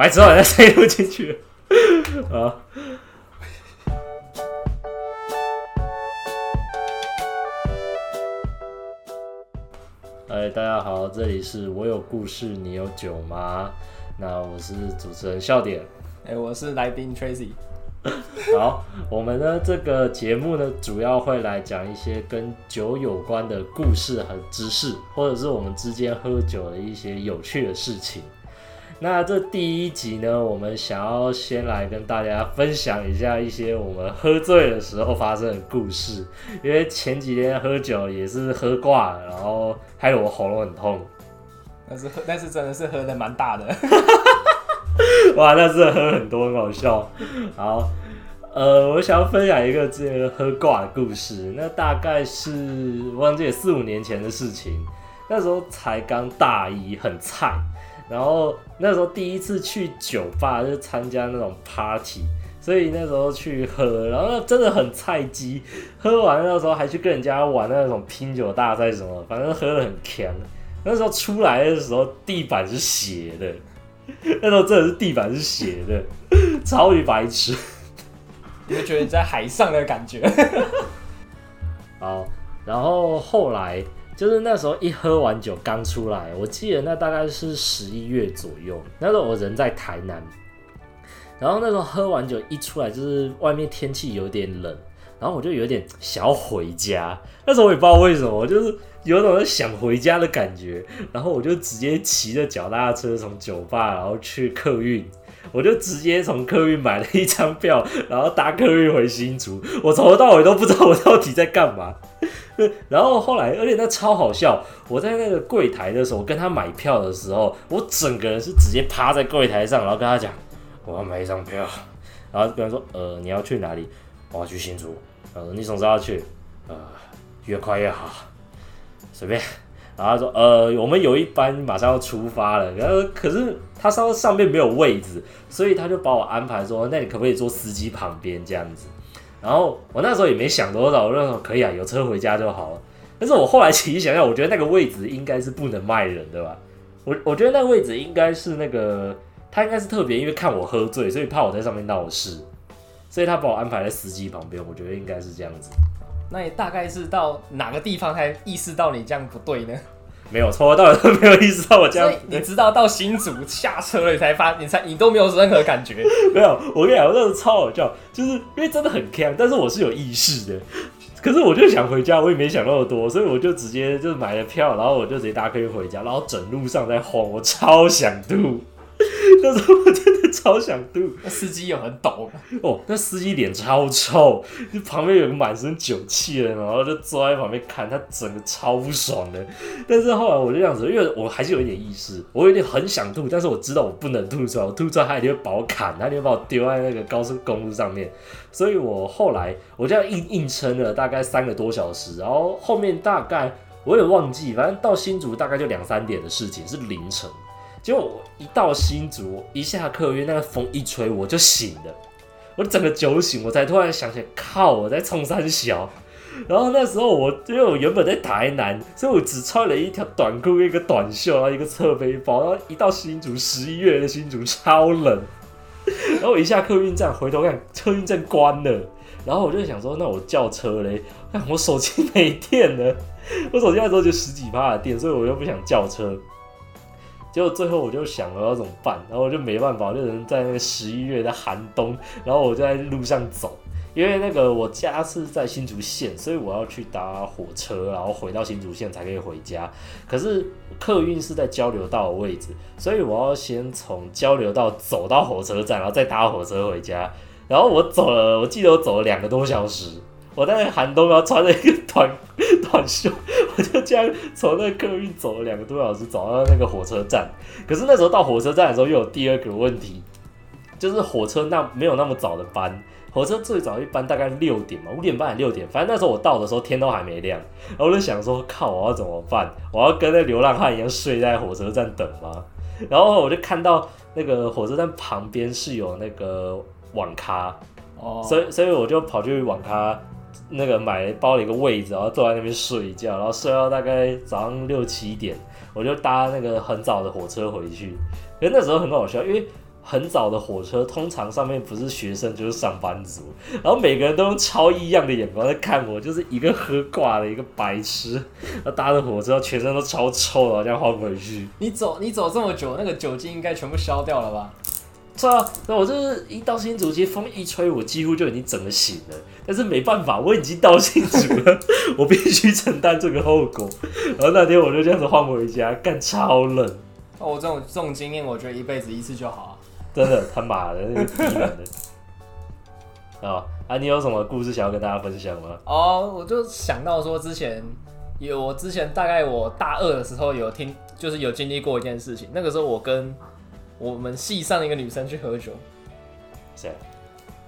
白痴好像塞不进去啊。哎，大家好，这里是我有故事，你有酒吗？那我是主持人笑点。哎，我是来宾 Tracy。好，我们呢这个节目呢，主要会来讲一些跟酒有关的故事和知识，或者是我们之间喝酒的一些有趣的事情。那这第一集呢，我们想要先来跟大家分享一下一些我们喝醉的时候发生的故事，因为前几天喝酒也是喝挂了，然后害得我喉咙很痛。但是喝，但是真的是喝的蛮大的。哇，那是喝很多，很好笑。好，呃，我想要分享一个之前喝挂的故事。那大概是忘记四五年前的事情，那时候才刚大一，很菜。然后那时候第一次去酒吧，就参加那种 party，所以那时候去喝，然后真的很菜鸡。喝完那时候还去跟人家玩那种拼酒大赛什么，反正喝的很强。那时候出来的时候，地板是斜的。那时候真的是地板是斜的，超级白痴。你会觉得你在海上的感觉。好，然后后来就是那时候一喝完酒刚出来，我记得那大概是十一月左右。那时候我人在台南，然后那时候喝完酒一出来，就是外面天气有点冷，然后我就有点想要回家。那时候我也不知道为什么，我就是。有种想回家的感觉，然后我就直接骑着脚踏车从酒吧，然后去客运，我就直接从客运买了一张票，然后搭客运回新竹。我从头到尾都不知道我到底在干嘛。然后后来，而且那超好笑，我在那个柜台的时候，跟他买票的时候，我整个人是直接趴在柜台上，然后跟他讲我要买一张票，然后跟他说呃你要去哪里？我要去新竹。呃你什么时候要去？呃越快越好。随便，然后他说：“呃，我们有一班马上要出发了，然后可是他上上面没有位置，所以他就把我安排说，那你可不可以坐司机旁边这样子？然后我那时候也没想多少，我就说可以啊，有车回家就好了。但是我后来仔细想想，我觉得那个位置应该是不能卖人的吧？我我觉得那个位置应该是那个他应该是特别，因为看我喝醉，所以怕我在上面闹事，所以他把我安排在司机旁边。我觉得应该是这样子。”那你大概是到哪个地方才意识到你这样不对呢？没有，从头到尾都没有意识到我这样。你知道到新竹下车了，你才发，你才你都没有任何感觉。没有，我跟你讲，我那时候超好笑，就是因为真的很 can，，但是我是有意识的。可是我就想回家，我也没想那么多，所以我就直接就买了票，然后我就直接搭客运回家，然后整路上在晃，我超想吐。那时候我真的超想吐，那司机有很抖哦，那司机脸超臭，就旁边有个满身酒气的人，然后就坐在旁边看，他整个超不爽的。但是后来我就这样子，因为我还是有一点意识，我有点很想吐，但是我知道我不能吐出来，我吐出来他一定会把我砍，他一定会把我丢在那个高速公路上面。所以我后来我这样硬硬撑了大概三个多小时，然后后面大概我也忘记，反正到新竹大概就两三点的事情，是凌晨。结果我一到新竹，一下客运，那个风一吹，我就醒了。我整个酒醒，我才突然想起来，靠，我在冲山小。然后那时候我，因为我原本在台南，所以我只穿了一条短裤、一个短袖，然后一个侧背包。然后一到新竹，十一月的新竹超冷。然后我一下客运站，回头看，客运站关了。然后我就想说，那我叫车嘞？看我手机没电了，我手机那时候就十几趴的电，所以我又不想叫车。结果最后我就想了要怎么办，然后我就没办法，就只能在那个十一月的寒冬，然后我就在路上走，因为那个我家是在新竹县，所以我要去搭火车，然后回到新竹县才可以回家。可是客运是在交流道的位置，所以我要先从交流道走到火车站，然后再搭火车回家。然后我走了，我记得我走了两个多小时。我在寒冬，然后穿了一个短短袖，我就这样从那个客运走了两个多小时，走到那个火车站。可是那时候到火车站的时候，又有第二个问题，就是火车那没有那么早的班，火车最早一班大概六点嘛，五点半还六点，反正那时候我到的时候天都还没亮。然后我就想说，靠，我要怎么办？我要跟那流浪汉一样睡在火车站等吗？然后我就看到那个火车站旁边是有那个网咖，哦，所以所以我就跑去网咖。那个买包了一个位置，然后坐在那边睡一觉，然后睡到大概早上六七点，我就搭那个很早的火车回去。可是那时候很好笑，因为很早的火车，通常上面不是学生就是上班族，然后每个人都用超异样的眼光在看我，就是一个喝挂的一个白痴。然后搭着火车，全身都超臭的，这样晃回去。你走你走这么久，那个酒精应该全部消掉了吧？是啊，那我就是一到新竹，其实风一吹，我几乎就已经整个醒了。但是没办法，我已经到新竹了，我必须承担这个后果。然后那天我就这样子换回家，干超冷，哦，我这种这种经验，我觉得一辈子一次就好啊。真的他妈的，那个逼人的。啊啊！你有什么故事想要跟大家分享吗？哦，我就想到说，之前有我之前大概我大二的时候有听，就是有经历过一件事情。那个时候我跟我们系上的一个女生去喝酒，谁？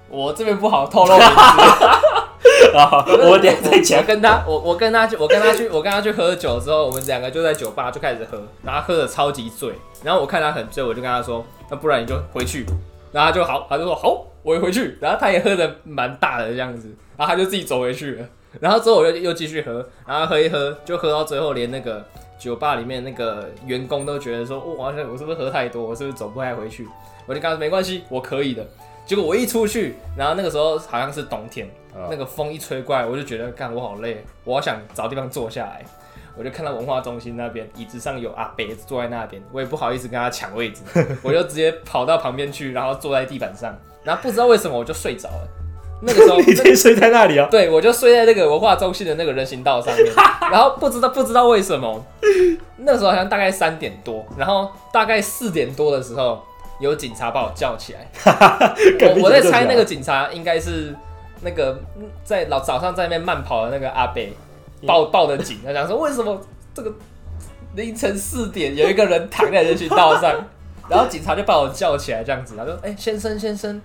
我这边不好透露名字。啊，我等一下再我讲。跟他，我我跟他去，我跟他去，我跟他去喝酒之后，我们两个就在酒吧就开始喝，然后喝的超级醉。然后我看他很醉，我就跟他说，那不然你就回去。然后他就好，他就说好，我也回去。然后他也喝的蛮大的这样子，然后他就自己走回去了。然后之后我又又继续喝，然后喝一喝，就喝到最后，连那个酒吧里面那个员工都觉得说，哦，好像我是不是喝太多，我是不是走不太回去？我就跟他说没关系，我可以的。结果我一出去，然后那个时候好像是冬天，啊那个风一吹过来，我就觉得干我好累，我好想找地方坐下来。我就看到文化中心那边椅子上有阿北坐在那边，我也不好意思跟他抢位置，我就直接跑到旁边去，然后坐在地板上，然后不知道为什么我就睡着了。那个时候 你直接睡在那里啊？对，我就睡在那个文化中心的那个人行道上面，然后不知道不知道为什么，那时候好像大概三点多，然后大概四点多的时候，有警察把我叫起来，我我在猜那个警察应该是那个嗯在老早上在那边慢跑的那个阿北报报的警，他讲说为什么这个凌晨四点有一个人躺在人行道上，然后警察就把我叫起来这样子，他说哎、先生先生，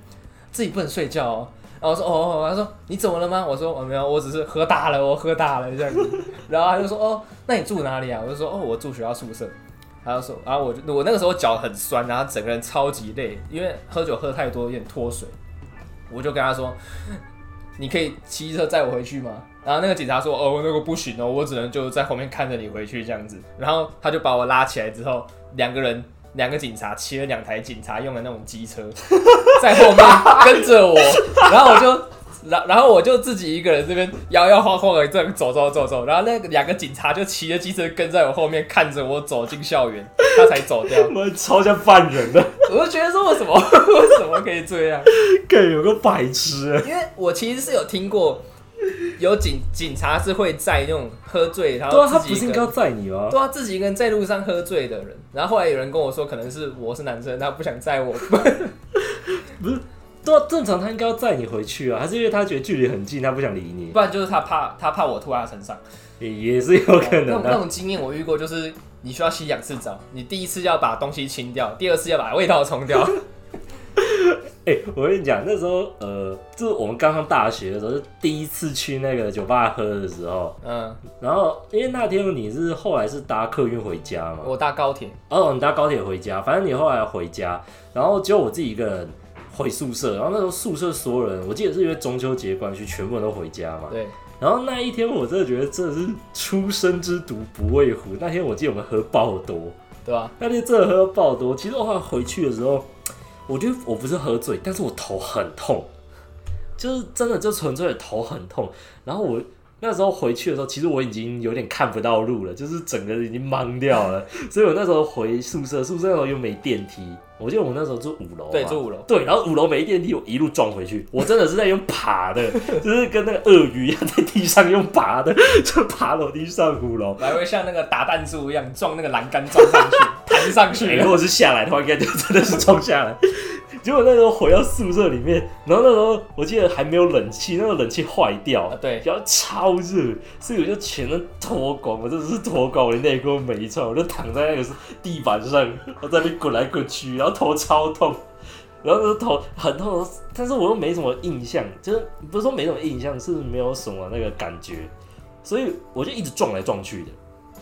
自己不能睡觉哦。然后我说哦，他说你怎么了吗？我说我、没有，我只是喝大了，我喝大了这样子。然后他就说哦，那你住哪里啊？我就说哦，我住学校宿舍。他就说，然后我就我那个时候脚很酸，然后整个人超级累，因为喝酒喝太多，有点脱水。我就跟他说，你可以骑车载我回去吗？然后那个警察说，哦，那个不行哦，我只能就在后面看着你回去这样子。然后他就把我拉起来之后，两个人。两个警察骑了两台警察用的那种机车，在后面跟着我，然后我就，然然后我就自己一个人这边摇摇晃晃的这样走走走走，然后那个两个警察就骑着机车跟在我后面，看着我走进校园，他才走掉。我超像犯人的，我就觉得说为什么为什么可以这样？更有个白痴啊。因为我其实是有听过，有警警察是会载那种喝醉，然对啊，他后自己一个人不是应该要载你吗？对啊，自己一个人在路上喝醉的人。然后后来有人跟我说，可能是我是男生，他不想载我。对啊，正常他应该要载你回去啊，还是因为他觉得距离很近，他不想理你不，然就是他怕他怕我吐在他身上。也也是有可那种那。种经验我遇过，就是你需要洗两次澡，你第一次要把东西清掉，第二次要把味道冲掉。哎、我跟你讲，那时候呃，就是我们刚上大学的时候，是第一次去那个酒吧喝的时候，嗯，然后因为那天你是后来是搭客运回家嘛，我搭高铁，哦，你搭高铁回家，反正你后来回家，然后只有我自己一个人回宿舍，然后那时候宿舍所有人，我记得是因为中秋节关系，全部人都回家嘛。对，然后那一天我真的觉得真的是初生之犊不畏虎。那天我记得我们喝爆多，对吧？那天真的喝爆多。其实我后来回去的时候，我觉得我不是喝醉，但是我头很痛，就是真的就纯粹的头很痛。然后我那时候回去的时候，其实我已经有点看不到路了，就是整个人已经懵掉了。所以我那时候回宿舍，宿舍那时候又没电梯，我记得我那时候住五楼，对，住五楼。对，然后五楼没电梯，我一路撞回去。我真的是在用爬的，就是跟那个鳄鱼一样在地上用爬的，就爬楼梯上五楼。来回像那个打弹珠一样撞那个栏杆撞上去，弹上去欸如。果是下来的话，应该就真的是撞下来。结果那时候回到宿舍里面，然后那时候我记得还没有冷气，那个冷气坏掉啊，对然后超热，所以我就全身脱光，我真的是脱光，我连内裤没穿，我就躺在那个地板上，我在那边滚来滚去，然后头超痛，然后那个头很痛，但是我又没什么印象，就是不是说没什么印象，是没有什么那个感觉，所以我就一直撞来撞去的。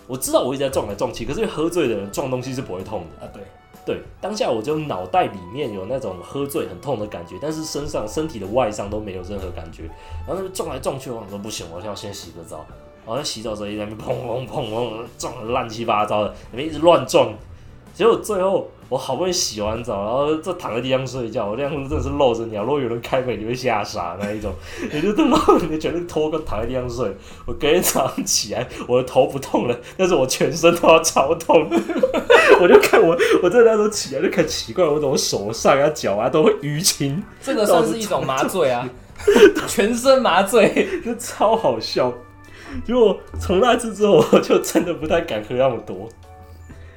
我知道我一直在撞来撞去，可是喝醉的人撞东西是不会痛的。啊，对，对，当下我就脑袋里面有那种喝醉很痛的感觉，但是身上身体的外伤都没有任何感觉。然后撞来撞去，我想说不行，我要先洗个澡。然后在洗澡的时候，一直在那边砰砰砰砰撞的乱七八糟的，那边一直乱撞。结果最后我好不容易洗完澡，然后就躺在地上睡觉，我这样真的是露着鸟。如果有人开门，你会吓傻那一种。你就露，你全身脱个躺在地上睡。我隔天早上起来，我的头不痛了，但是我全身都要超痛。我就看我，我在那时候起来就很奇怪，我怎么手上啊、脚啊都会淤青？这个算是一种麻醉啊，全身麻醉，就超好笑。结果从那次之后，我就真的不太敢喝那么多。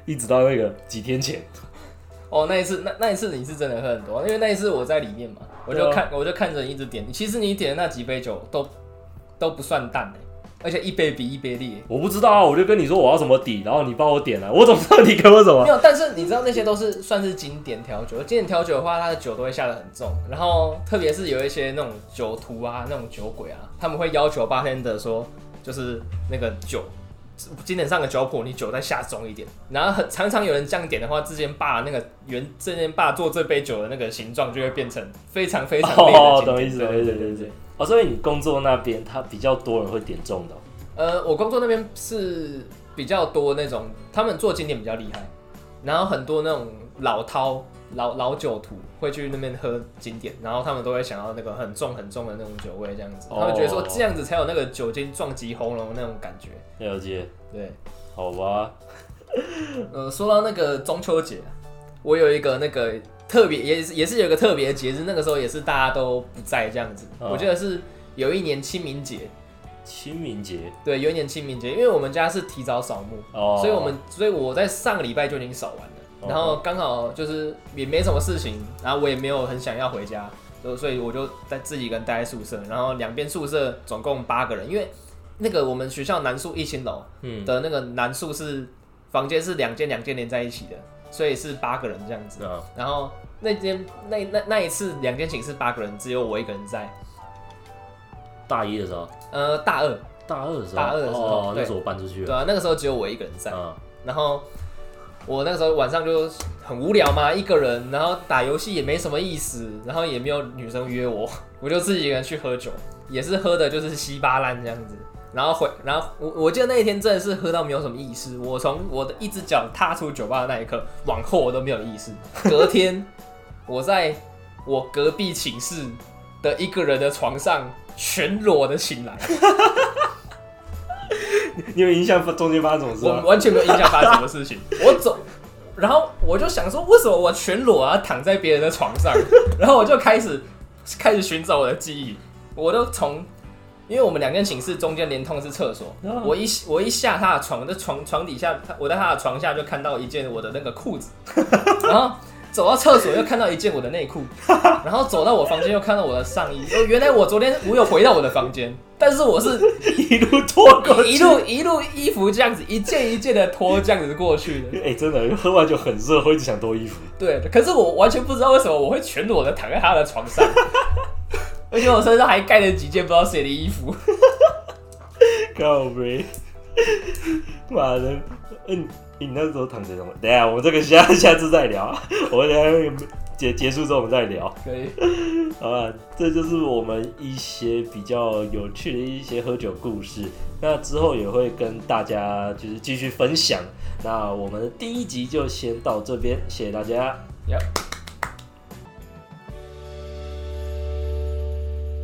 一直到那个几天前，哦，那一次，那那一次你是真的喝很多，因为那一次我在里面嘛，我就看，我就看着你一直点。其实你点的那几杯酒都都不算淡而且一杯比一杯烈。我不知道啊，我就跟你说我要什么底，然后你帮我点了，我怎么知道你给我什么？没有，但是你知道那些都是算是经典调酒，经典调酒的话，它的酒都会下的很重，然后特别是有一些那种酒徒啊，那种酒鬼啊，他们会要求八天的说，就是那个酒。经典上的酒谱，你酒再下重一点，然后很常常有人这样点的话，之前爸那个原之前爸做这杯酒的那个形状就会变成非常非常 哦，懂意思，对对对对。哦，所以你工作那边他比较多人会点重的。呃，我工作那边是比较多那种，他们做经典比较厉害，然后很多那种老饕。老老酒徒会去那边喝经典，然后他们都会想要那个很重很重的那种酒味，这样子，他们觉得说这样子才有那个酒精撞击喉咙那种感觉。了解，对，好吧。呃，说到那个中秋节，我有一个那个特别，也是也是有一个特别的节日，那个时候也是大家都不在这样子。我记得是有一年清明节，清明节，对，有一年清明节，因为我们家是提早扫墓，所以我们所以我在上个礼拜就已经扫完了。然后刚好就是也没什么事情，然后我也没有很想要回家，所以我就在自己一个人待在宿舍。然后两边宿舍总共八个人，因为那个我们学校南宿一青楼的那个南宿是房间是两间两间连在一起的，所以是八个人这样子。然后那间那那那一次两间寝室八个人，只有我一个人在。大一的时候？呃，大二。大二的时候。大二的时候，那时候我搬出去了。对啊，那个时候只有我一个人在。然后。我那个时候晚上就很无聊嘛，一个人，然后打游戏也没什么意思，然后也没有女生约我，我就自己一个人去喝酒，也是喝的就是稀巴烂这样子，然后回，然后我我记得那一天真的是喝到没有什么意思，我从我的一只脚踏出酒吧的那一刻往后我都没有意思。隔天我在我隔壁寝室的一个人的床上全裸的醒来。你有印象中间发生什么事？我完全没有印象发生什么事情。我走，然后我就想说，为什么我全裸啊躺在别人的床上？然后我就开始开始寻找我的记忆。我都从，因为我们两间寝室中间连通是厕所。我一我一下他的床，在床床底下，我在他的床下就看到一件我的那个裤子。然后走到厕所又看到一件我的内裤。然后走到我房间又看到我的上衣。哦，原来我昨天我有回到我的房间。但是我是一路脱过去，一路一路衣服这样子一件一件的脱这样子过去的。哎，真的喝完酒很热，会一直想脱衣服。对，可是我完全不知道为什么我会全裸的躺在他的床上，而且我身上还盖了几件不知道谁的衣服。靠背，妈的！嗯，你那时候躺着什么？等下，我们这个下 下次再聊。我等下结结束之后我们再聊。可以。好吧，这就是我们一些比较有趣的一些喝酒故事。那之后也会跟大家就是继续分享。那我们的第一集就先到这边，谢谢大家。Yep。